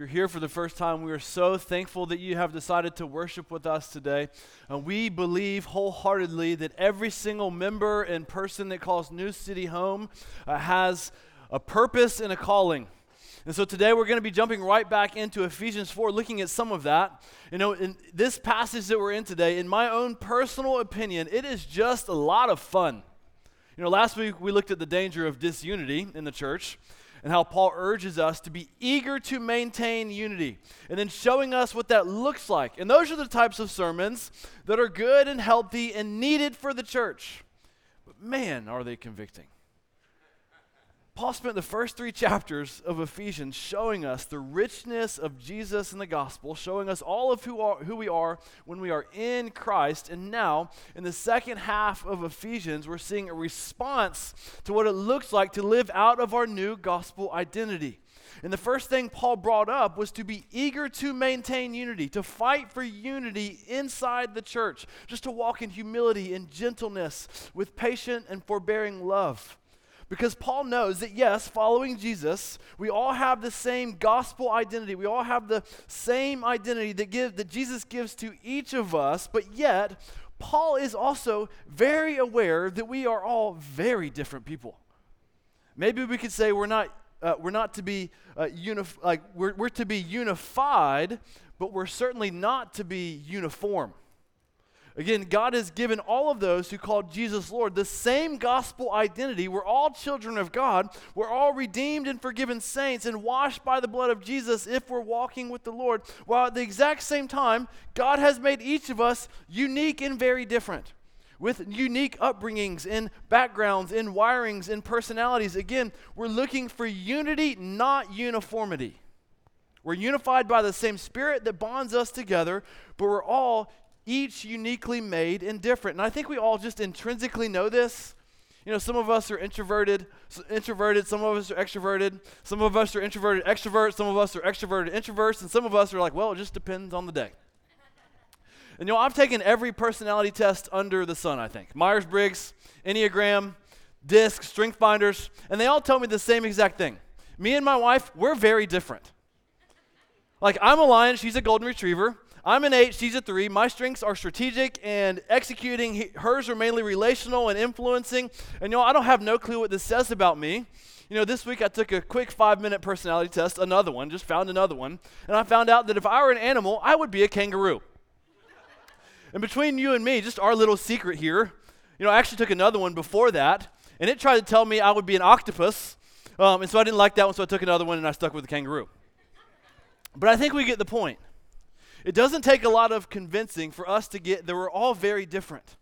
you're here for the first time, we are so thankful that you have decided to worship with us today. Uh, we believe wholeheartedly that every single member and person that calls New City home uh, has a purpose and a calling. And so today we're going to be jumping right back into Ephesians 4, looking at some of that. You know, in this passage that we're in today, in my own personal opinion, it is just a lot of fun. You know, last week we looked at the danger of disunity in the church and how Paul urges us to be eager to maintain unity, and then showing us what that looks like. And those are the types of sermons that are good and healthy and needed for the church. But man, are they convicting. Paul spent the first three chapters of Ephesians showing us the richness of Jesus and the gospel, showing us all of who, are, who we are when we are in Christ. And now, in the second half of Ephesians, we're seeing a response to what it looks like to live out of our new gospel identity. And the first thing Paul brought up was to be eager to maintain unity, to fight for unity inside the church, just to walk in humility and gentleness with patient and forbearing love. Because Paul knows that, yes, following Jesus, we all have the same gospel identity. We all have the same identity that, give, that Jesus gives to each of us, but yet, Paul is also very aware that we are all very different people. Maybe we could say we're not, uh, we're not to be uh, unif- like we're, we're to be unified, but we're certainly not to be uniform. Again, God has given all of those who call Jesus Lord the same gospel identity. We're all children of God. We're all redeemed and forgiven saints and washed by the blood of Jesus if we're walking with the Lord. While at the exact same time, God has made each of us unique and very different with unique upbringings and backgrounds and wirings and personalities. Again, we're looking for unity, not uniformity. We're unified by the same spirit that bonds us together, but we're all each uniquely made and different. And I think we all just intrinsically know this. You know, some of us are introverted, introverted, some of us are extroverted, some of us are introverted extroverts, some of us are extroverted introverts, and some of us are like, well, it just depends on the day. And you know, I've taken every personality test under the sun, I think. Myers Briggs, Enneagram, DISC, Strength Finders, and they all tell me the same exact thing. Me and my wife, we're very different. Like, I'm a lion, she's a golden retriever. I'm an eight, she's a three. My strengths are strategic and executing. hers are mainly relational and influencing. And you know, I don't have no clue what this says about me. You know, this week I took a quick five minute personality test, another one, just found another one. And I found out that if I were an animal, I would be a kangaroo. and between you and me, just our little secret here, you know, I actually took another one before that, and it tried to tell me I would be an octopus. Um, and so I didn't like that one, so I took another one and I stuck with the kangaroo. But I think we get the point. It doesn't take a lot of convincing for us to get that we're all very different.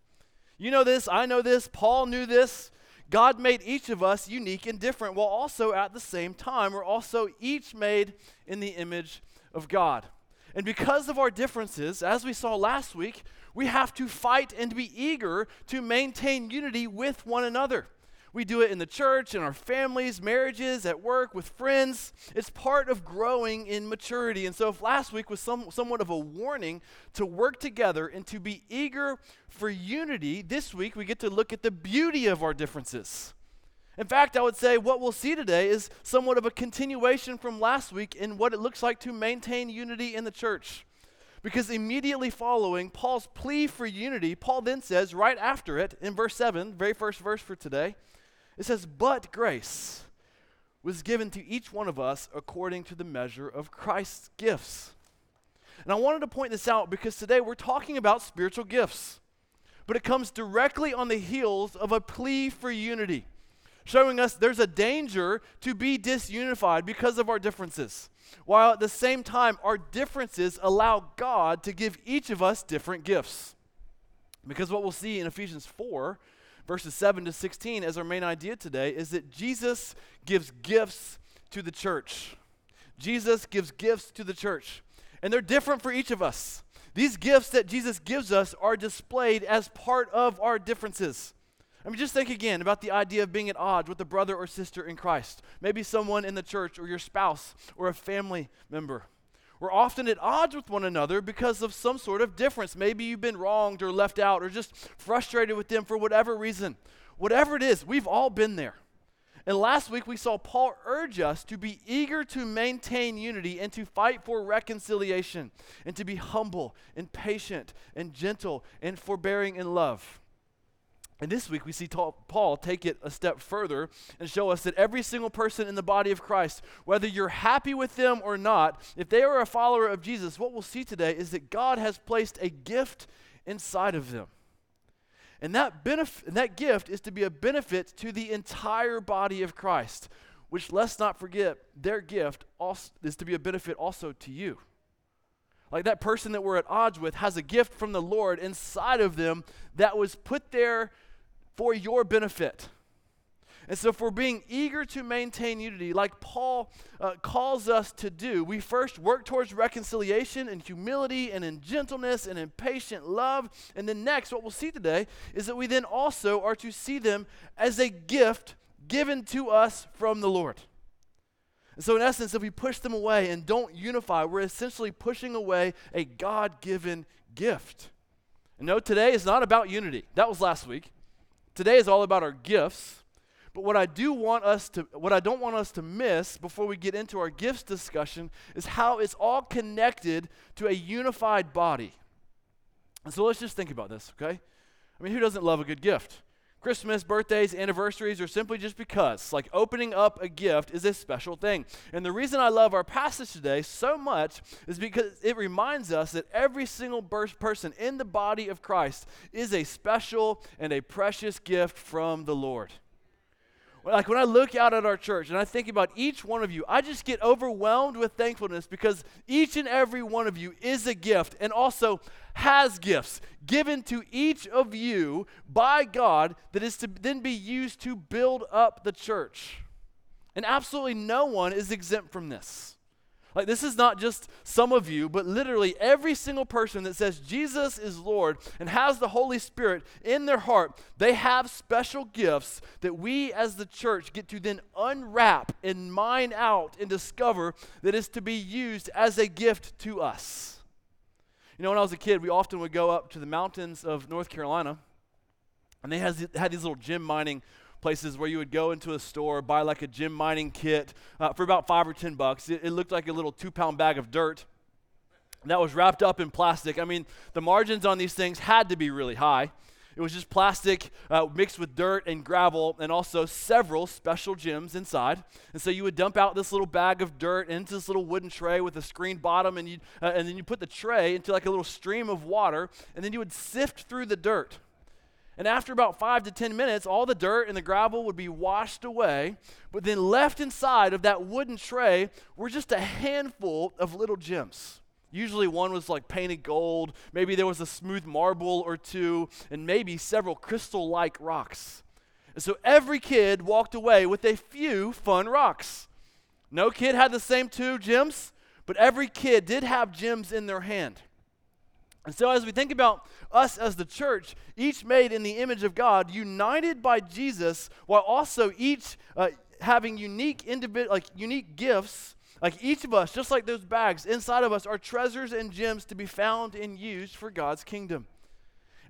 You know this, I know this, Paul knew this. God made each of us unique and different, while also at the same time, we're also each made in the image of God. And because of our differences, as we saw last week, we have to fight and be eager to maintain unity with one another. We do it in the church, in our families, marriages, at work, with friends. It's part of growing in maturity. And so, if last week was some, somewhat of a warning to work together and to be eager for unity, this week we get to look at the beauty of our differences. In fact, I would say what we'll see today is somewhat of a continuation from last week in what it looks like to maintain unity in the church. Because immediately following Paul's plea for unity, Paul then says, right after it, in verse 7, very first verse for today, it says, But grace was given to each one of us according to the measure of Christ's gifts. And I wanted to point this out because today we're talking about spiritual gifts, but it comes directly on the heels of a plea for unity, showing us there's a danger to be disunified because of our differences, while at the same time, our differences allow God to give each of us different gifts. Because what we'll see in Ephesians 4 verses 7 to 16 as our main idea today is that Jesus gives gifts to the church. Jesus gives gifts to the church, and they're different for each of us. These gifts that Jesus gives us are displayed as part of our differences. I mean, just think again about the idea of being at odds with a brother or sister in Christ. Maybe someone in the church, or your spouse, or a family member. We're often at odds with one another because of some sort of difference. Maybe you've been wronged or left out or just frustrated with them for whatever reason. Whatever it is, we've all been there. And last week we saw Paul urge us to be eager to maintain unity and to fight for reconciliation and to be humble and patient and gentle and forbearing in love. And this week we see Paul take it a step further and show us that every single person in the body of Christ, whether you're happy with them or not, if they are a follower of Jesus, what we'll see today is that God has placed a gift inside of them. And that, benef- and that gift is to be a benefit to the entire body of Christ, which let's not forget, their gift also is to be a benefit also to you. Like that person that we're at odds with has a gift from the Lord inside of them that was put there for your benefit. And so, we're being eager to maintain unity, like Paul uh, calls us to do, we first work towards reconciliation and humility and in gentleness and in patient love. And then, next, what we'll see today is that we then also are to see them as a gift given to us from the Lord. And so, in essence, if we push them away and don't unify, we're essentially pushing away a God given gift. And no, today is not about unity. That was last week. Today is all about our gifts. But what I do want us to what I don't want us to miss before we get into our gifts discussion is how it's all connected to a unified body. And so let's just think about this, okay? I mean, who doesn't love a good gift? Christmas, birthdays, anniversaries, or simply just because. Like opening up a gift is a special thing. And the reason I love our passage today so much is because it reminds us that every single person in the body of Christ is a special and a precious gift from the Lord like when I look out at our church and I think about each one of you, I just get overwhelmed with thankfulness because each and every one of you is a gift and also has gifts given to each of you by God that is to then be used to build up the church. And absolutely no one is exempt from this. Like, this is not just some of you, but literally every single person that says Jesus is Lord and has the Holy Spirit in their heart, they have special gifts that we as the church get to then unwrap and mine out and discover that is to be used as a gift to us. You know, when I was a kid, we often would go up to the mountains of North Carolina, and they had these little gem mining places where you would go into a store, buy like a gem mining kit uh, for about five or ten bucks. It, it looked like a little two pound bag of dirt that was wrapped up in plastic. I mean, the margins on these things had to be really high. It was just plastic uh, mixed with dirt and gravel, and also several special gems inside. And so you would dump out this little bag of dirt into this little wooden tray with a screened bottom, and, you, uh, and then you put the tray into like a little stream of water, and then you would sift through the dirt. And after about five to 10 minutes, all the dirt and the gravel would be washed away. But then left inside of that wooden tray were just a handful of little gems. Usually one was like painted gold, maybe there was a smooth marble or two, and maybe several crystal like rocks. And so every kid walked away with a few fun rocks. No kid had the same two gems, but every kid did have gems in their hand. And so, as we think about us as the church, each made in the image of God, united by Jesus, while also each uh, having unique individual, like unique gifts, like each of us, just like those bags inside of us, are treasures and gems to be found and used for God's kingdom.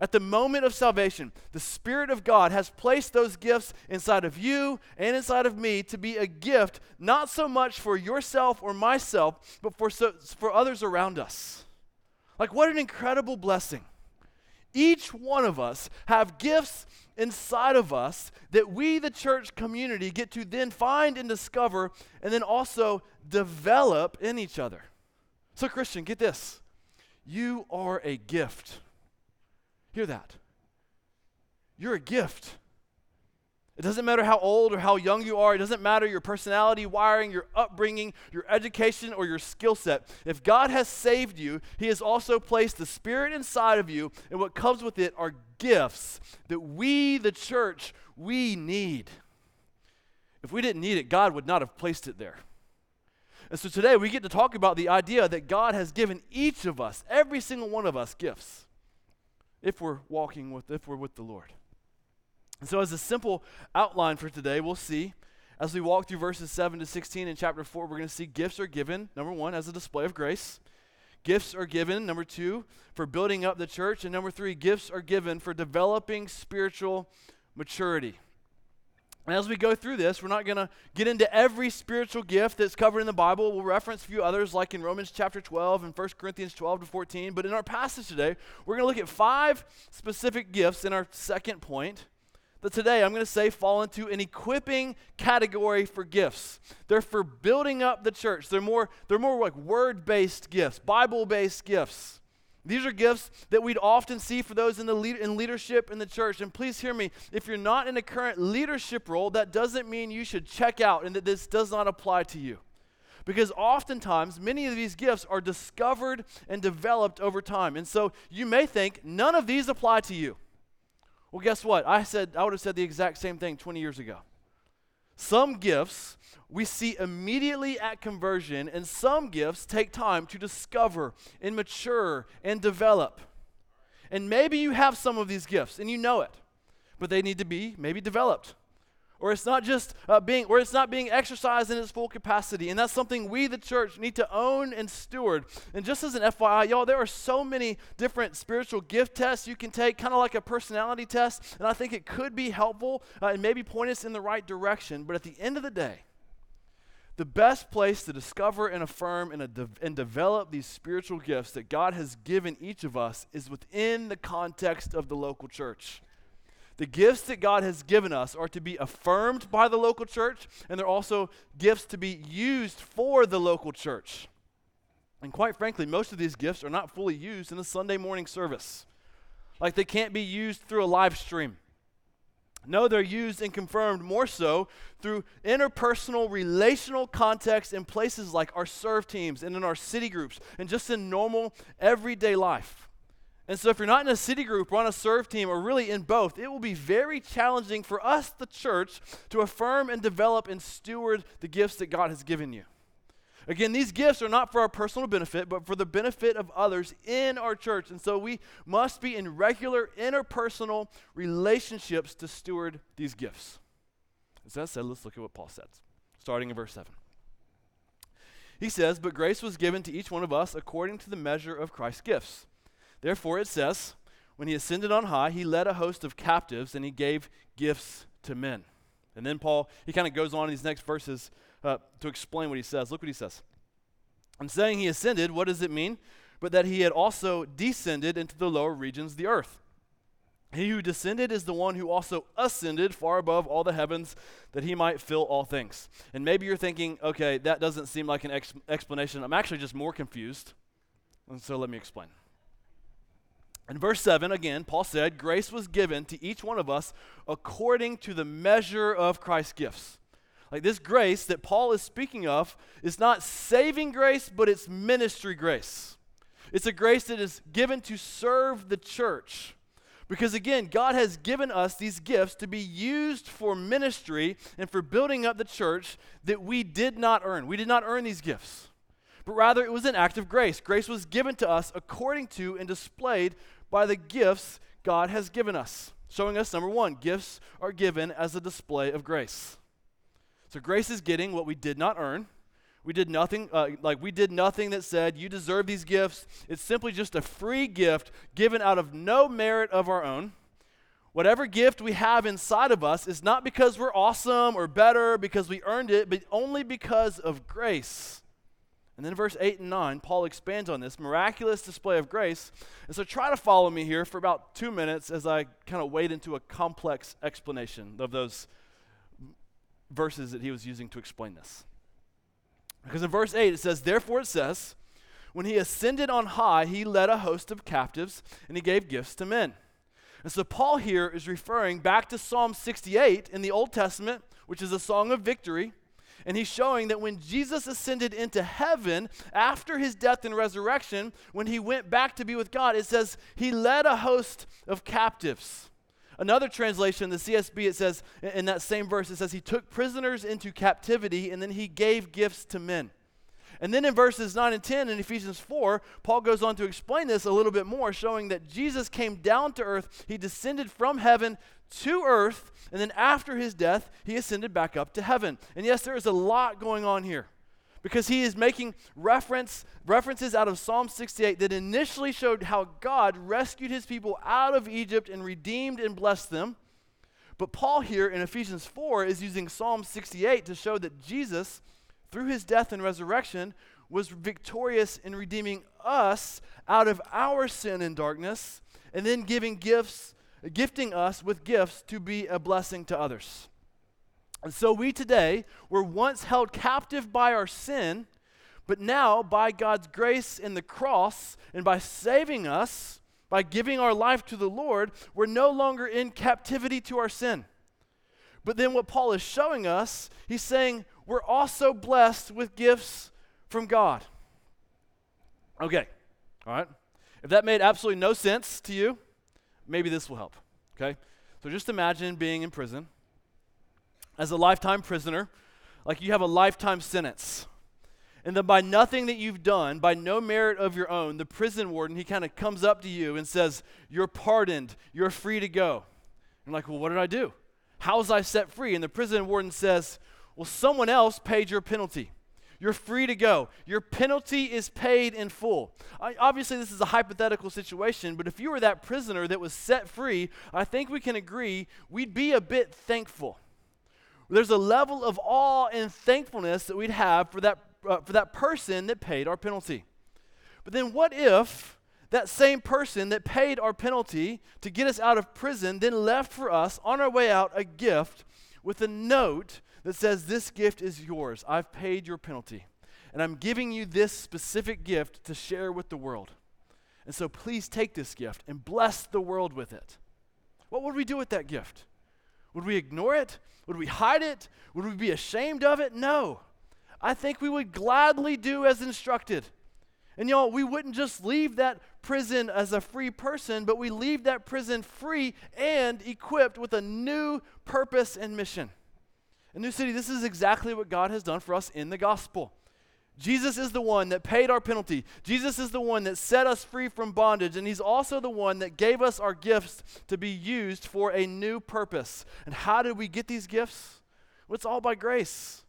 At the moment of salvation, the Spirit of God has placed those gifts inside of you and inside of me to be a gift, not so much for yourself or myself, but for, so, for others around us. Like, what an incredible blessing. Each one of us have gifts inside of us that we, the church community, get to then find and discover and then also develop in each other. So, Christian, get this. You are a gift. Hear that. You're a gift. It doesn't matter how old or how young you are. It doesn't matter your personality, wiring, your upbringing, your education, or your skill set. If God has saved you, He has also placed the Spirit inside of you, and what comes with it are gifts that we, the church, we need. If we didn't need it, God would not have placed it there. And so today we get to talk about the idea that God has given each of us, every single one of us, gifts if we're walking with, if we're with the Lord. And so, as a simple outline for today, we'll see as we walk through verses 7 to 16 in chapter 4, we're going to see gifts are given, number one, as a display of grace. Gifts are given, number two, for building up the church. And number three, gifts are given for developing spiritual maturity. And as we go through this, we're not going to get into every spiritual gift that's covered in the Bible. We'll reference a few others, like in Romans chapter 12 and 1 Corinthians 12 to 14. But in our passage today, we're going to look at five specific gifts in our second point that today I'm going to say fall into an equipping category for gifts. They're for building up the church. They're more, they're more like word-based gifts, Bible-based gifts. These are gifts that we'd often see for those in, the lead, in leadership in the church. And please hear me if you're not in a current leadership role, that doesn't mean you should check out and that this does not apply to you. Because oftentimes, many of these gifts are discovered and developed over time. And so you may think none of these apply to you. Well, guess what? I said I would have said the exact same thing 20 years ago. Some gifts we see immediately at conversion, and some gifts take time to discover and mature and develop. And maybe you have some of these gifts and you know it, but they need to be maybe developed. Or it's not just uh, being, or it's not being exercised in its full capacity. And that's something we, the church, need to own and steward. And just as an FYI, y'all, there are so many different spiritual gift tests you can take, kind of like a personality test. And I think it could be helpful uh, and maybe point us in the right direction. But at the end of the day, the best place to discover and affirm and, de- and develop these spiritual gifts that God has given each of us is within the context of the local church. The gifts that God has given us are to be affirmed by the local church, and they're also gifts to be used for the local church. And quite frankly, most of these gifts are not fully used in a Sunday morning service. Like they can't be used through a live stream. No, they're used and confirmed more so through interpersonal, relational context in places like our serve teams and in our city groups and just in normal, everyday life. And so, if you're not in a city group or on a serve team or really in both, it will be very challenging for us, the church, to affirm and develop and steward the gifts that God has given you. Again, these gifts are not for our personal benefit, but for the benefit of others in our church. And so we must be in regular interpersonal relationships to steward these gifts. As that said, let's look at what Paul says, starting in verse 7. He says, But grace was given to each one of us according to the measure of Christ's gifts. Therefore, it says, When he ascended on high, he led a host of captives and he gave gifts to men. And then Paul, he kind of goes on in these next verses uh, to explain what he says. Look what he says. I'm saying he ascended, what does it mean? But that he had also descended into the lower regions of the earth. He who descended is the one who also ascended far above all the heavens that he might fill all things. And maybe you're thinking, okay, that doesn't seem like an ex- explanation. I'm actually just more confused. And so let me explain. In verse 7, again, Paul said, Grace was given to each one of us according to the measure of Christ's gifts. Like this grace that Paul is speaking of is not saving grace, but it's ministry grace. It's a grace that is given to serve the church. Because again, God has given us these gifts to be used for ministry and for building up the church that we did not earn. We did not earn these gifts, but rather it was an act of grace. Grace was given to us according to and displayed by the gifts God has given us. Showing us, number one, gifts are given as a display of grace. So grace is getting what we did not earn. We did nothing, uh, like we did nothing that said you deserve these gifts. It's simply just a free gift given out of no merit of our own. Whatever gift we have inside of us is not because we're awesome or better, because we earned it, but only because of grace. And then verse 8 and 9, Paul expands on this miraculous display of grace. And so try to follow me here for about two minutes as I kind of wade into a complex explanation of those verses that he was using to explain this. Because in verse 8 it says, Therefore it says, When he ascended on high, he led a host of captives and he gave gifts to men. And so Paul here is referring back to Psalm 68 in the Old Testament, which is a song of victory. And he's showing that when Jesus ascended into heaven after his death and resurrection, when he went back to be with God, it says he led a host of captives. Another translation, the CSB, it says in that same verse, it says, He took prisoners into captivity and then He gave gifts to men. And then in verses 9 and 10 in Ephesians 4, Paul goes on to explain this a little bit more, showing that Jesus came down to earth. He descended from heaven to earth, and then after his death, he ascended back up to heaven. And yes, there is a lot going on here because he is making reference references out of Psalm 68 that initially showed how God rescued his people out of Egypt and redeemed and blessed them. But Paul here in Ephesians 4 is using Psalm 68 to show that Jesus, through his death and resurrection, was victorious in redeeming us out of our sin and darkness and then giving gifts gifting us with gifts to be a blessing to others. And so we today were once held captive by our sin, but now by God's grace in the cross and by saving us, by giving our life to the Lord, we're no longer in captivity to our sin. But then what Paul is showing us, he's saying we're also blessed with gifts from God. Okay, all right. If that made absolutely no sense to you, maybe this will help. Okay? So just imagine being in prison as a lifetime prisoner, like you have a lifetime sentence. And then by nothing that you've done, by no merit of your own, the prison warden, he kind of comes up to you and says, You're pardoned. You're free to go. You're like, Well, what did I do? How was I set free? And the prison warden says, Well, someone else paid your penalty. You're free to go. Your penalty is paid in full. I, obviously, this is a hypothetical situation, but if you were that prisoner that was set free, I think we can agree we'd be a bit thankful. There's a level of awe and thankfulness that we'd have for that, uh, for that person that paid our penalty. But then, what if that same person that paid our penalty to get us out of prison then left for us on our way out a gift with a note that says, This gift is yours. I've paid your penalty. And I'm giving you this specific gift to share with the world. And so please take this gift and bless the world with it. What would we do with that gift? Would we ignore it? Would we hide it? Would we be ashamed of it? No. I think we would gladly do as instructed. And y'all, we wouldn't just leave that prison as a free person, but we leave that prison free and equipped with a new purpose and mission. In New City, this is exactly what God has done for us in the gospel. Jesus is the one that paid our penalty. Jesus is the one that set us free from bondage. And He's also the one that gave us our gifts to be used for a new purpose. And how did we get these gifts? Well, it's all by grace.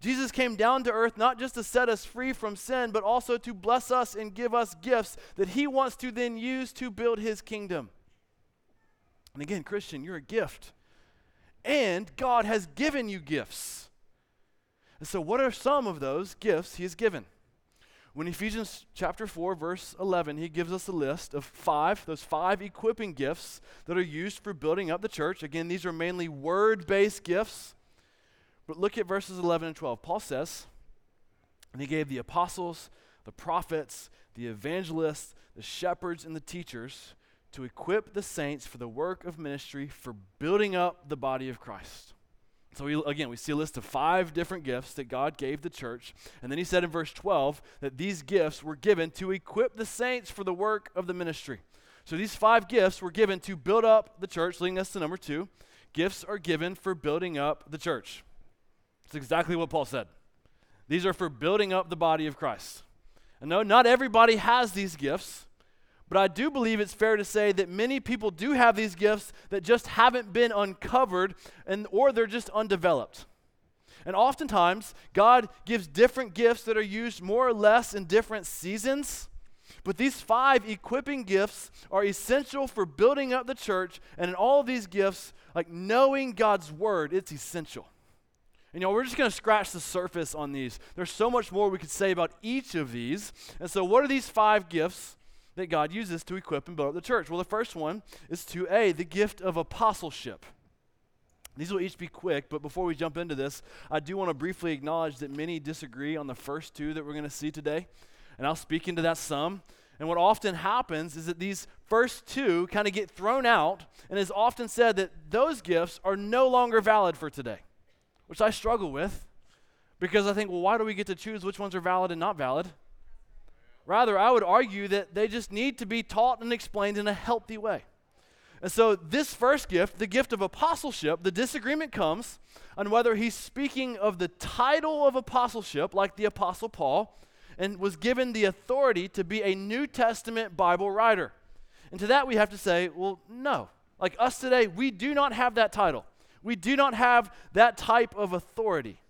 Jesus came down to earth not just to set us free from sin, but also to bless us and give us gifts that He wants to then use to build His kingdom. And again, Christian, you're a gift and God has given you gifts. And so, what are some of those gifts He has given? When Ephesians chapter 4, verse 11, he gives us a list of five, those five equipping gifts that are used for building up the church. Again, these are mainly word based gifts. But look at verses 11 and 12. Paul says, And he gave the apostles, the prophets, the evangelists, the shepherds, and the teachers to equip the saints for the work of ministry for building up the body of Christ. So, we, again, we see a list of five different gifts that God gave the church. And then he said in verse 12 that these gifts were given to equip the saints for the work of the ministry. So, these five gifts were given to build up the church, leading us to number two. Gifts are given for building up the church. It's exactly what Paul said. These are for building up the body of Christ. And no, not everybody has these gifts. But I do believe it's fair to say that many people do have these gifts that just haven't been uncovered and or they're just undeveloped. And oftentimes, God gives different gifts that are used more or less in different seasons. But these five equipping gifts are essential for building up the church. And in all of these gifts, like knowing God's word, it's essential. And you know, we're just going to scratch the surface on these. There's so much more we could say about each of these. And so, what are these five gifts? That God uses to equip and build up the church? Well, the first one is to A, the gift of apostleship. These will each be quick, but before we jump into this, I do want to briefly acknowledge that many disagree on the first two that we're going to see today. And I'll speak into that some. And what often happens is that these first two kind of get thrown out, and it's often said that those gifts are no longer valid for today, which I struggle with because I think, well, why do we get to choose which ones are valid and not valid? Rather, I would argue that they just need to be taught and explained in a healthy way. And so, this first gift, the gift of apostleship, the disagreement comes on whether he's speaking of the title of apostleship, like the Apostle Paul, and was given the authority to be a New Testament Bible writer. And to that, we have to say, well, no. Like us today, we do not have that title. We do not have that type of authority.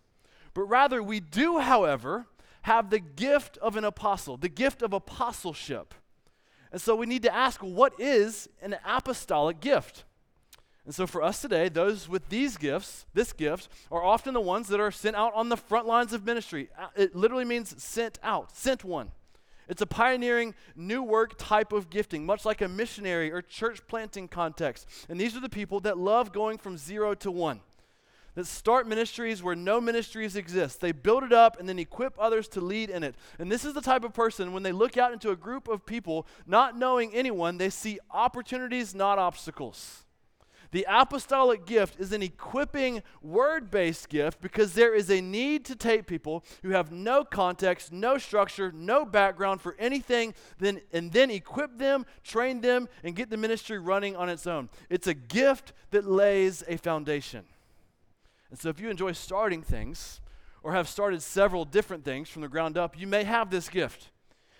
But rather, we do, however, have the gift of an apostle, the gift of apostleship. And so we need to ask what is an apostolic gift? And so for us today, those with these gifts, this gift, are often the ones that are sent out on the front lines of ministry. Uh, it literally means sent out, sent one. It's a pioneering new work type of gifting, much like a missionary or church planting context. And these are the people that love going from zero to one, that start ministries where no ministries exist. They build it up and then equip others to lead in it. And this is the type of person, when they look out into a group of people, not knowing anyone, they see opportunities, not obstacles. The apostolic gift is an equipping word based gift because there is a need to take people who have no context, no structure, no background for anything, then, and then equip them, train them, and get the ministry running on its own. It's a gift that lays a foundation. And so if you enjoy starting things, or have started several different things from the ground up, you may have this gift.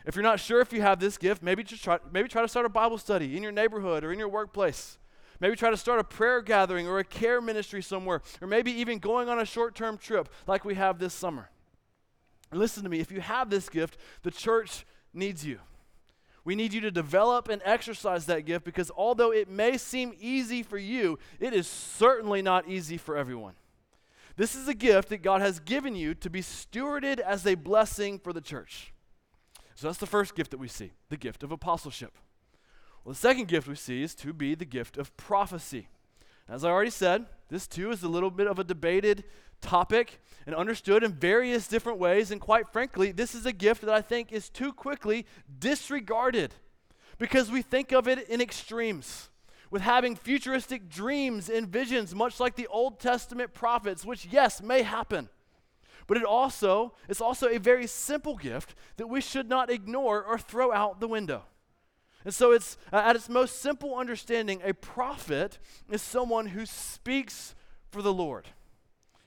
If you're not sure if you have this gift, maybe just try, maybe try to start a Bible study in your neighborhood or in your workplace. Maybe try to start a prayer gathering or a care ministry somewhere, or maybe even going on a short term trip like we have this summer. Listen to me if you have this gift, the church needs you. We need you to develop and exercise that gift because although it may seem easy for you, it is certainly not easy for everyone. This is a gift that God has given you to be stewarded as a blessing for the church. So that's the first gift that we see the gift of apostleship. Well, the second gift we see is to be the gift of prophecy. As I already said, this too is a little bit of a debated topic and understood in various different ways. And quite frankly, this is a gift that I think is too quickly disregarded because we think of it in extremes with having futuristic dreams and visions, much like the Old Testament prophets, which, yes, may happen. But it also, it's also a very simple gift that we should not ignore or throw out the window. And so it's uh, at its most simple understanding, a prophet is someone who speaks for the Lord.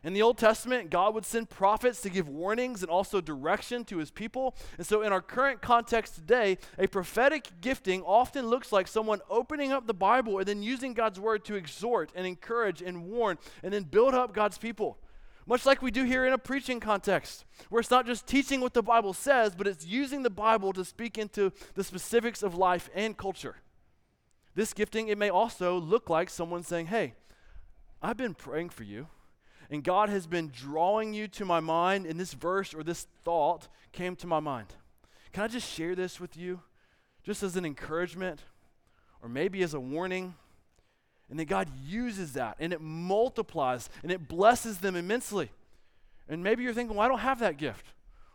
In the Old Testament, God would send prophets to give warnings and also direction to his people. And so, in our current context today, a prophetic gifting often looks like someone opening up the Bible and then using God's word to exhort and encourage and warn and then build up God's people. Much like we do here in a preaching context, where it's not just teaching what the Bible says, but it's using the Bible to speak into the specifics of life and culture. This gifting, it may also look like someone saying, Hey, I've been praying for you, and God has been drawing you to my mind, and this verse or this thought came to my mind. Can I just share this with you, just as an encouragement, or maybe as a warning? And then God uses that and it multiplies and it blesses them immensely. And maybe you're thinking, well, I don't have that gift.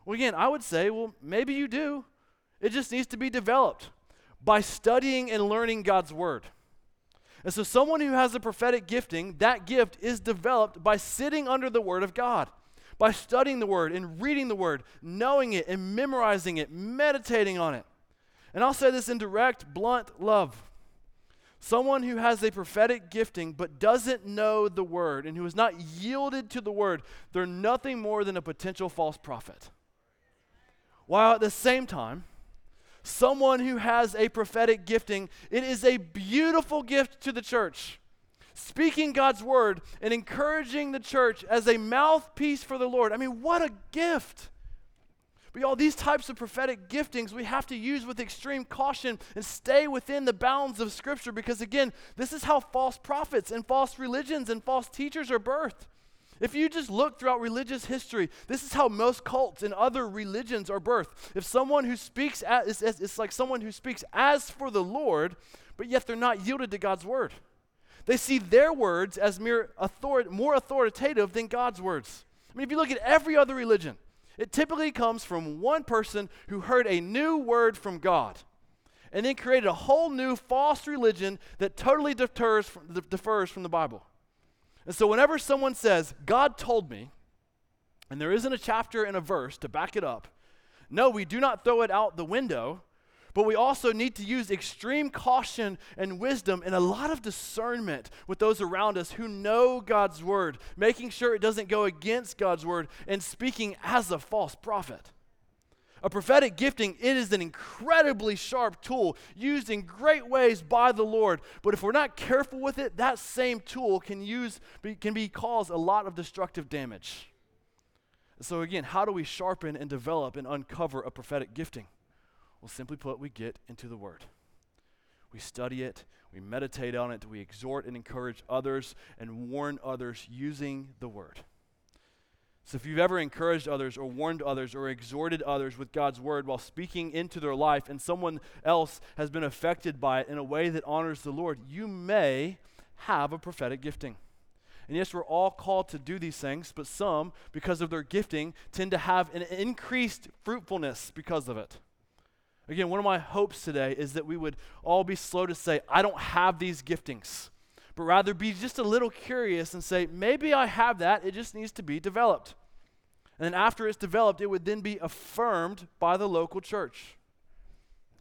Well, again, I would say, well, maybe you do. It just needs to be developed by studying and learning God's word. And so, someone who has a prophetic gifting, that gift is developed by sitting under the word of God, by studying the word and reading the word, knowing it and memorizing it, meditating on it. And I'll say this in direct, blunt love. Someone who has a prophetic gifting but doesn't know the word and who has not yielded to the word, they're nothing more than a potential false prophet. While at the same time, someone who has a prophetic gifting, it is a beautiful gift to the church. Speaking God's word and encouraging the church as a mouthpiece for the Lord. I mean, what a gift! But y'all, these types of prophetic giftings we have to use with extreme caution and stay within the bounds of Scripture because, again, this is how false prophets and false religions and false teachers are birthed. If you just look throughout religious history, this is how most cults and other religions are birthed. If someone who speaks, as, it's, it's like someone who speaks as for the Lord, but yet they're not yielded to God's word. They see their words as mere author- more authoritative than God's words. I mean, if you look at every other religion, it typically comes from one person who heard a new word from God and then created a whole new false religion that totally deters differs from the Bible. And so, whenever someone says, God told me, and there isn't a chapter and a verse to back it up, no, we do not throw it out the window. But we also need to use extreme caution and wisdom and a lot of discernment with those around us who know God's word, making sure it doesn't go against God's word and speaking as a false prophet. A prophetic gifting, it is an incredibly sharp tool used in great ways by the Lord. But if we're not careful with it, that same tool can use can be cause a lot of destructive damage. So again, how do we sharpen and develop and uncover a prophetic gifting? Well, simply put, we get into the Word. we study it, we meditate on it, we exhort and encourage others, and warn others using the word. So, if you've ever encouraged others or warned others or exhorted others with God's word while speaking into their life, and someone else has been affected by it in a way that honors the Lord, you may have a prophetic gifting. And yes, we're all called to do these things, but some, because of their gifting, tend to have an increased fruitfulness because of it. Again, one of my hopes today is that we would all be slow to say, I don't have these giftings, but rather be just a little curious and say, maybe I have that, it just needs to be developed. And then after it's developed, it would then be affirmed by the local church.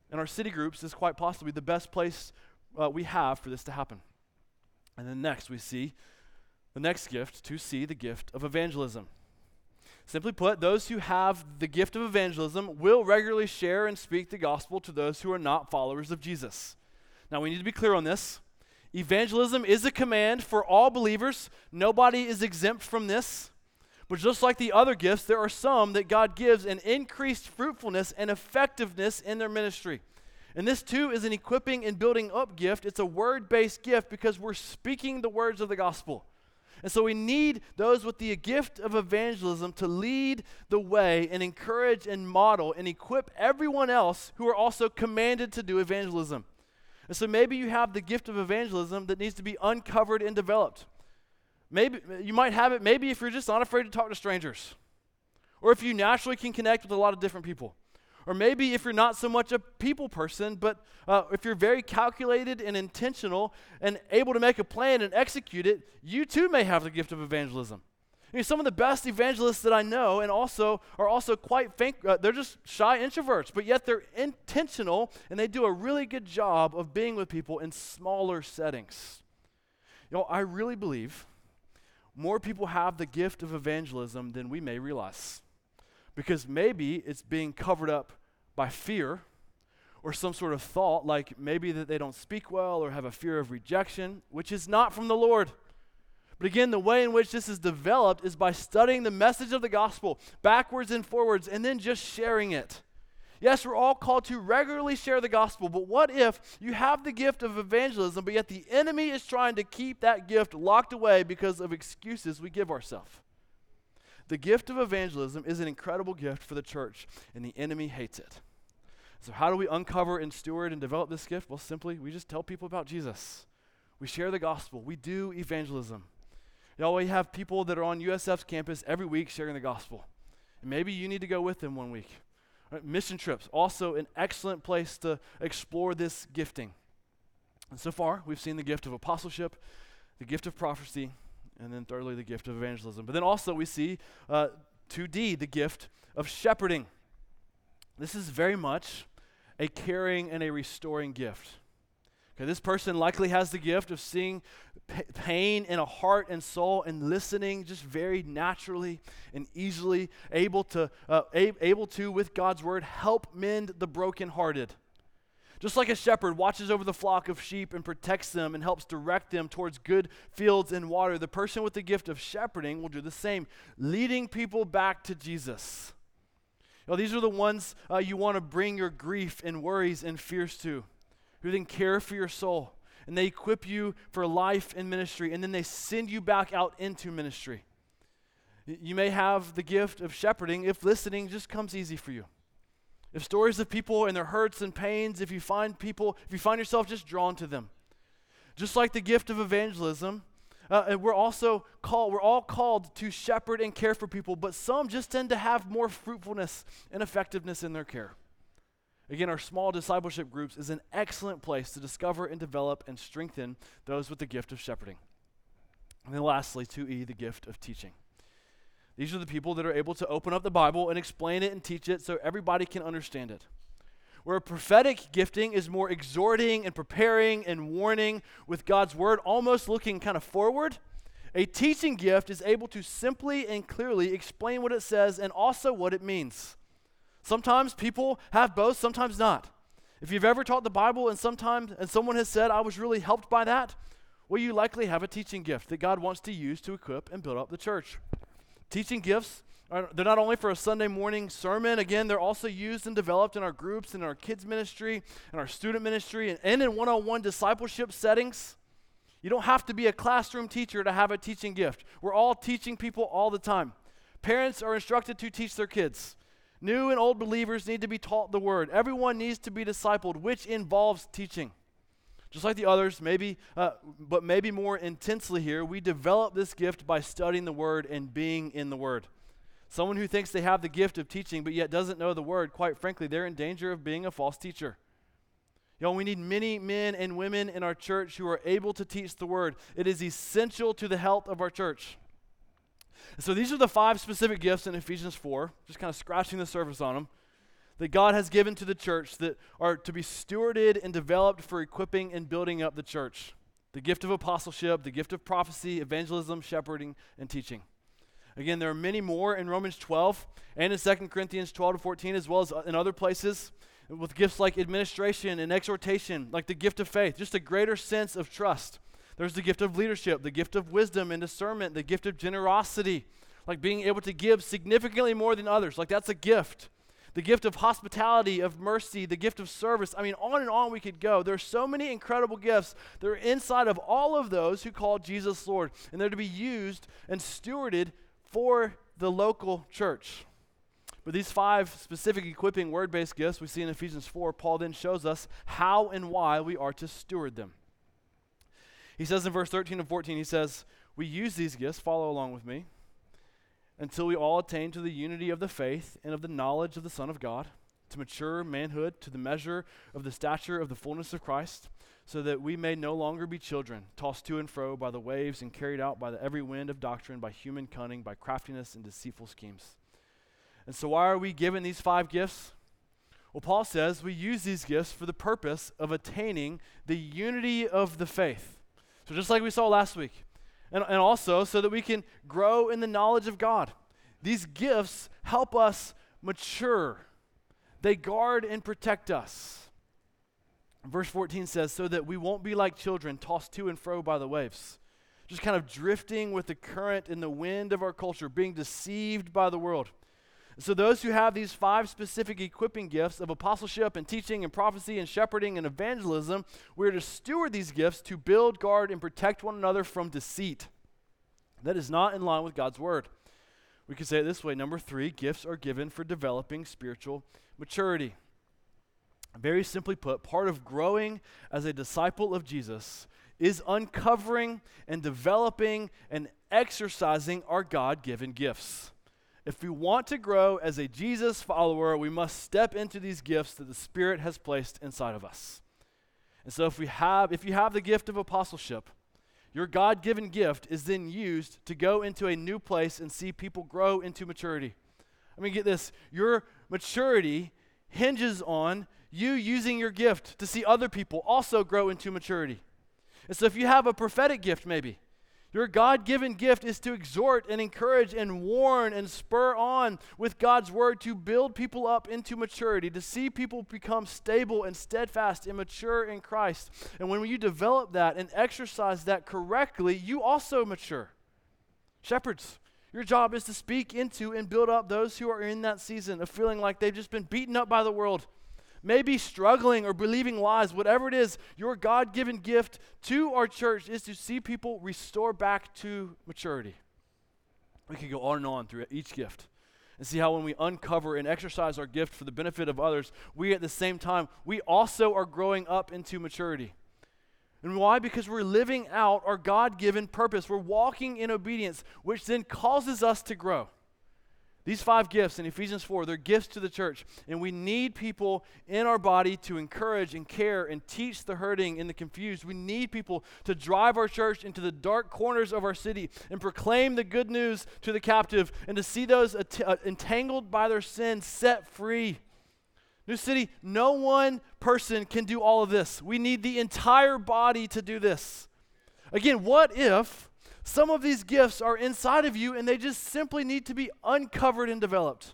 And our city groups is quite possibly the best place uh, we have for this to happen. And then next, we see the next gift to see the gift of evangelism. Simply put, those who have the gift of evangelism will regularly share and speak the gospel to those who are not followers of Jesus. Now, we need to be clear on this. Evangelism is a command for all believers, nobody is exempt from this. But just like the other gifts, there are some that God gives an increased fruitfulness and effectiveness in their ministry. And this too is an equipping and building up gift. It's a word based gift because we're speaking the words of the gospel. And so we need those with the gift of evangelism to lead the way and encourage and model and equip everyone else who are also commanded to do evangelism. And so maybe you have the gift of evangelism that needs to be uncovered and developed. Maybe you might have it maybe if you're just not afraid to talk to strangers. Or if you naturally can connect with a lot of different people. Or maybe if you're not so much a people person, but uh, if you're very calculated and intentional and able to make a plan and execute it, you too may have the gift of evangelism. I mean, some of the best evangelists that I know and also are also quite faint, uh, they're just shy introverts, but yet they're intentional and they do a really good job of being with people in smaller settings. You know, I really believe more people have the gift of evangelism than we may realize. Because maybe it's being covered up by fear or some sort of thought, like maybe that they don't speak well or have a fear of rejection, which is not from the Lord. But again, the way in which this is developed is by studying the message of the gospel backwards and forwards and then just sharing it. Yes, we're all called to regularly share the gospel, but what if you have the gift of evangelism, but yet the enemy is trying to keep that gift locked away because of excuses we give ourselves? The gift of evangelism is an incredible gift for the church, and the enemy hates it. So, how do we uncover and steward and develop this gift? Well, simply, we just tell people about Jesus. We share the gospel. We do evangelism. Y'all, we have people that are on USF's campus every week sharing the gospel. And maybe you need to go with them one week. Right, mission trips, also an excellent place to explore this gifting. And so far, we've seen the gift of apostleship, the gift of prophecy, and then thirdly, the gift of evangelism. But then also, we see uh, 2D, the gift of shepherding. This is very much a caring and a restoring gift. Okay, this person likely has the gift of seeing p- pain in a heart and soul and listening just very naturally and easily, able to, uh, a- able to, with God's word, help mend the brokenhearted. Just like a shepherd watches over the flock of sheep and protects them and helps direct them towards good fields and water, the person with the gift of shepherding will do the same, leading people back to Jesus. You know, these are the ones uh, you want to bring your grief and worries and fears to who then care for your soul and they equip you for life and ministry and then they send you back out into ministry. You may have the gift of shepherding if listening just comes easy for you. If stories of people and their hurts and pains, if you find people, if you find yourself just drawn to them. Just like the gift of evangelism, uh, we're also called, we're all called to shepherd and care for people, but some just tend to have more fruitfulness and effectiveness in their care. Again, our small discipleship groups is an excellent place to discover and develop and strengthen those with the gift of shepherding. And then lastly, 2E, the gift of teaching. These are the people that are able to open up the Bible and explain it and teach it so everybody can understand it. Where a prophetic gifting is more exhorting and preparing and warning with God's word, almost looking kind of forward, a teaching gift is able to simply and clearly explain what it says and also what it means. Sometimes people have both, sometimes not. If you've ever taught the Bible and sometimes and someone has said, I was really helped by that, well, you likely have a teaching gift that God wants to use to equip and build up the church. Teaching gifts They're not only for a Sunday morning sermon, again, they're also used and developed in our groups, in our kids' ministry, in our student ministry, and, and in one on one discipleship settings. You don't have to be a classroom teacher to have a teaching gift. We're all teaching people all the time. Parents are instructed to teach their kids. New and old believers need to be taught the word. Everyone needs to be discipled, which involves teaching. Just like the others, maybe, uh, but maybe more intensely here, we develop this gift by studying the word and being in the word. Someone who thinks they have the gift of teaching but yet doesn't know the word, quite frankly, they're in danger of being a false teacher. Y'all, we need many men and women in our church who are able to teach the word. It is essential to the health of our church. So these are the five specific gifts in Ephesians 4, just kind of scratching the surface on them, that God has given to the church that are to be stewarded and developed for equipping and building up the church the gift of apostleship, the gift of prophecy, evangelism, shepherding, and teaching. Again, there are many more in Romans 12 and in 2 Corinthians 12 to 14, as well as uh, in other places, with gifts like administration and exhortation, like the gift of faith, just a greater sense of trust. There's the gift of leadership, the gift of wisdom and discernment, the gift of generosity, like being able to give significantly more than others. Like that's a gift. The gift of hospitality, of mercy, the gift of service. I mean, on and on we could go. There's so many incredible gifts that are inside of all of those who call Jesus Lord, and they're to be used and stewarded for the local church. But these five specific equipping word based gifts we see in Ephesians 4, Paul then shows us how and why we are to steward them. He says in verse 13 and 14, he says, We use these gifts, follow along with me, until we all attain to the unity of the faith and of the knowledge of the Son of God, to mature manhood, to the measure of the stature of the fullness of Christ so that we may no longer be children, tossed to and fro by the waves and carried out by the every wind of doctrine, by human cunning, by craftiness and deceitful schemes. And so, why are we given these five gifts? Well, Paul says we use these gifts for the purpose of attaining the unity of the faith. So, just like we saw last week, and, and also so that we can grow in the knowledge of God. These gifts help us mature, they guard and protect us. Verse 14 says, So that we won't be like children tossed to and fro by the waves, just kind of drifting with the current and the wind of our culture, being deceived by the world. So, those who have these five specific equipping gifts of apostleship and teaching and prophecy and shepherding and evangelism, we're to steward these gifts to build, guard, and protect one another from deceit. That is not in line with God's word. We could say it this way number three, gifts are given for developing spiritual maturity. Very simply put, part of growing as a disciple of Jesus is uncovering and developing and exercising our God given gifts. If we want to grow as a Jesus follower, we must step into these gifts that the Spirit has placed inside of us. And so if we have if you have the gift of apostleship, your God-given gift is then used to go into a new place and see people grow into maturity. I mean get this, your maturity hinges on you using your gift to see other people also grow into maturity. And so, if you have a prophetic gift, maybe, your God given gift is to exhort and encourage and warn and spur on with God's word to build people up into maturity, to see people become stable and steadfast and mature in Christ. And when you develop that and exercise that correctly, you also mature. Shepherds, your job is to speak into and build up those who are in that season of feeling like they've just been beaten up by the world maybe struggling or believing lies, whatever it is, your God given gift to our church is to see people restore back to maturity. We could go on and on through each gift and see how when we uncover and exercise our gift for the benefit of others, we at the same time, we also are growing up into maturity. And why? Because we're living out our God given purpose. We're walking in obedience, which then causes us to grow. These five gifts in Ephesians 4, they're gifts to the church. And we need people in our body to encourage and care and teach the hurting and the confused. We need people to drive our church into the dark corners of our city and proclaim the good news to the captive and to see those uh, entangled by their sin set free. New City, no one person can do all of this. We need the entire body to do this. Again, what if some of these gifts are inside of you and they just simply need to be uncovered and developed.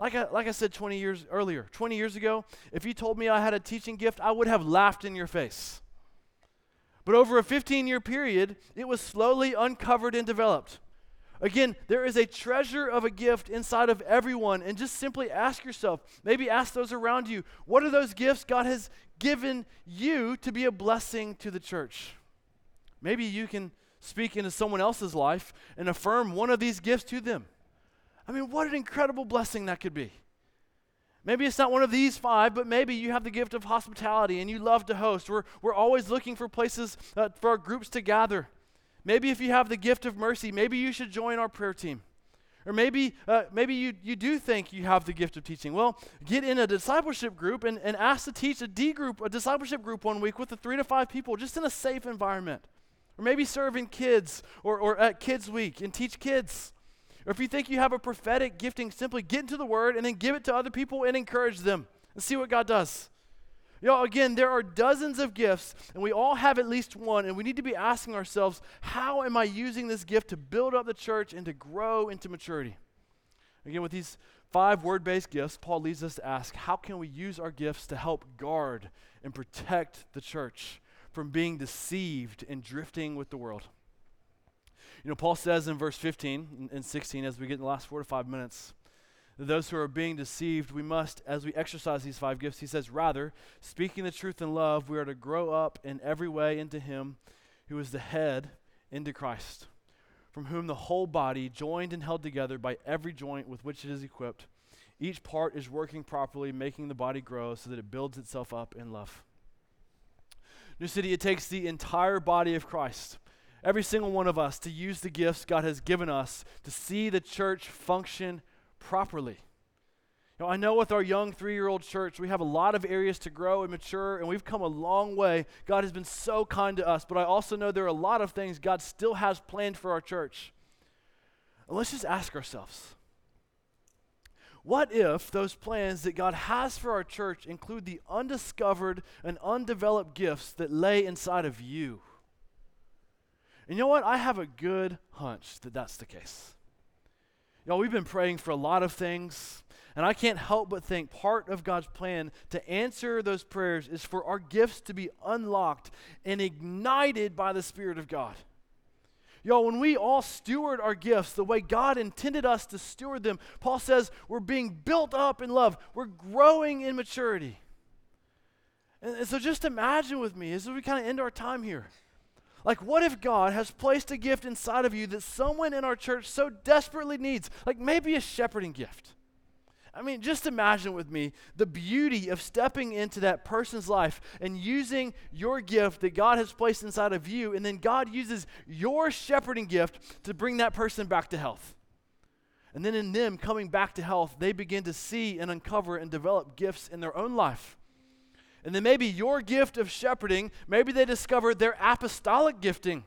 Like I, like I said 20 years earlier, 20 years ago, if you told me I had a teaching gift, I would have laughed in your face. But over a 15 year period, it was slowly uncovered and developed. Again, there is a treasure of a gift inside of everyone. And just simply ask yourself, maybe ask those around you, what are those gifts God has given you to be a blessing to the church? Maybe you can speak into someone else's life and affirm one of these gifts to them. I mean, what an incredible blessing that could be. Maybe it's not one of these five, but maybe you have the gift of hospitality and you love to host. We're, we're always looking for places uh, for our groups to gather. Maybe if you have the gift of mercy, maybe you should join our prayer team. Or maybe, uh, maybe you, you do think you have the gift of teaching. Well, get in a discipleship group and, and ask to teach a D group, a discipleship group one week with the three to five people, just in a safe environment. Or maybe serve in kids or, or at Kids Week and teach kids. Or if you think you have a prophetic gifting, simply get into the word and then give it to other people and encourage them and see what God does. Know, again, there are dozens of gifts, and we all have at least one, and we need to be asking ourselves, how am I using this gift to build up the church and to grow into maturity? Again, with these five word based gifts, Paul leads us to ask, how can we use our gifts to help guard and protect the church from being deceived and drifting with the world? You know, Paul says in verse 15 and 16, as we get in the last four to five minutes, those who are being deceived, we must, as we exercise these five gifts, he says, rather, speaking the truth in love, we are to grow up in every way into him who is the head, into Christ, from whom the whole body, joined and held together by every joint with which it is equipped, each part is working properly, making the body grow so that it builds itself up in love. New City, it takes the entire body of Christ every single one of us to use the gifts God has given us to see the church function properly. You know, I know with our young three year old church, we have a lot of areas to grow and mature, and we've come a long way. God has been so kind to us, but I also know there are a lot of things God still has planned for our church. And let's just ask ourselves what if those plans that God has for our church include the undiscovered and undeveloped gifts that lay inside of you? And you know what? I have a good hunch that that's the case. You know, we've been praying for a lot of things, and I can't help but think part of God's plan to answer those prayers is for our gifts to be unlocked and ignited by the Spirit of God. Y'all, when we all steward our gifts the way God intended us to steward them, Paul says we're being built up in love, we're growing in maturity. And, and so just imagine with me as we kind of end our time here. Like, what if God has placed a gift inside of you that someone in our church so desperately needs? Like, maybe a shepherding gift. I mean, just imagine with me the beauty of stepping into that person's life and using your gift that God has placed inside of you, and then God uses your shepherding gift to bring that person back to health. And then in them coming back to health, they begin to see and uncover and develop gifts in their own life and then maybe your gift of shepherding, maybe they discover their apostolic gifting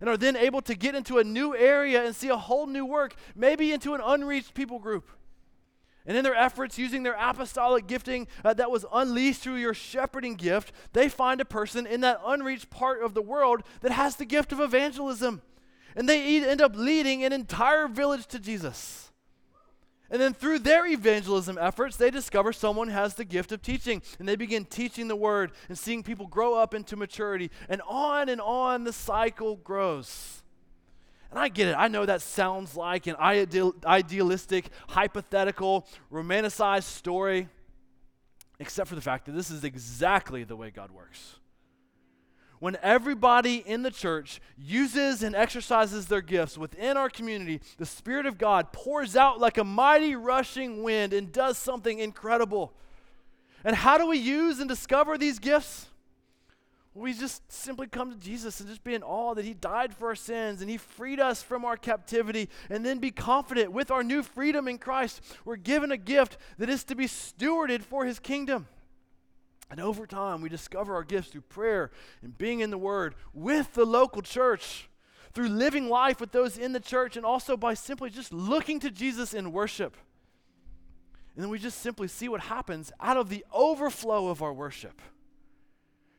and are then able to get into a new area and see a whole new work, maybe into an unreached people group. And in their efforts using their apostolic gifting uh, that was unleashed through your shepherding gift, they find a person in that unreached part of the world that has the gift of evangelism. And they end up leading an entire village to Jesus. And then through their evangelism efforts, they discover someone has the gift of teaching. And they begin teaching the word and seeing people grow up into maturity. And on and on the cycle grows. And I get it. I know that sounds like an ideal, idealistic, hypothetical, romanticized story, except for the fact that this is exactly the way God works when everybody in the church uses and exercises their gifts within our community, the Spirit of God pours out like a mighty rushing wind and does something incredible. And how do we use and discover these gifts? We just simply come to Jesus and just be in awe that He died for our sins and He freed us from our captivity, and then be confident with our new freedom in Christ. We're given a gift that is to be stewarded for His kingdom. And over time, we discover our gifts through prayer and being in the Word with the local church, through living life with those in the church, and also by simply just looking to Jesus in worship. And then we just simply see what happens out of the overflow of our worship.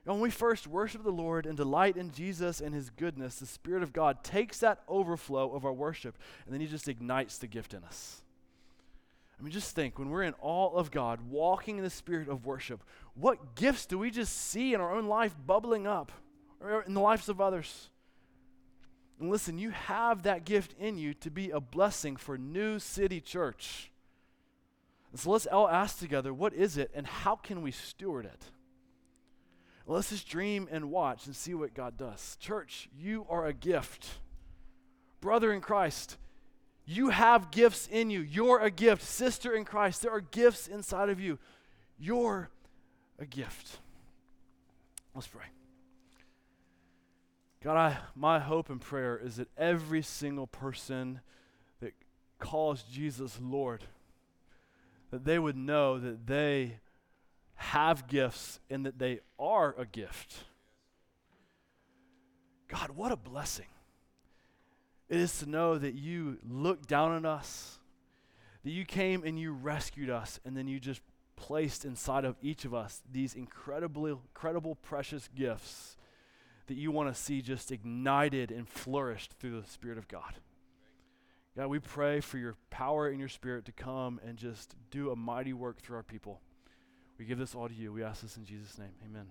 When we first worship the Lord and delight in Jesus and His goodness, the Spirit of God takes that overflow of our worship and then He just ignites the gift in us. I mean, just think when we're in awe of God, walking in the spirit of worship, what gifts do we just see in our own life bubbling up or in the lives of others? And listen, you have that gift in you to be a blessing for New City Church. And so let's all ask together what is it and how can we steward it? Let's just dream and watch and see what God does. Church, you are a gift. Brother in Christ, you have gifts in you. You're a gift. Sister in Christ, there are gifts inside of you. You're a gift. Let's pray. God, I, my hope and prayer is that every single person that calls Jesus Lord, that they would know that they have gifts and that they are a gift. God, what a blessing it is to know that you looked down on us, that you came and you rescued us, and then you just placed inside of each of us these incredibly, incredible, precious gifts that you want to see just ignited and flourished through the Spirit of God. God, we pray for your power and your Spirit to come and just do a mighty work through our people. We give this all to you. We ask this in Jesus' name. Amen.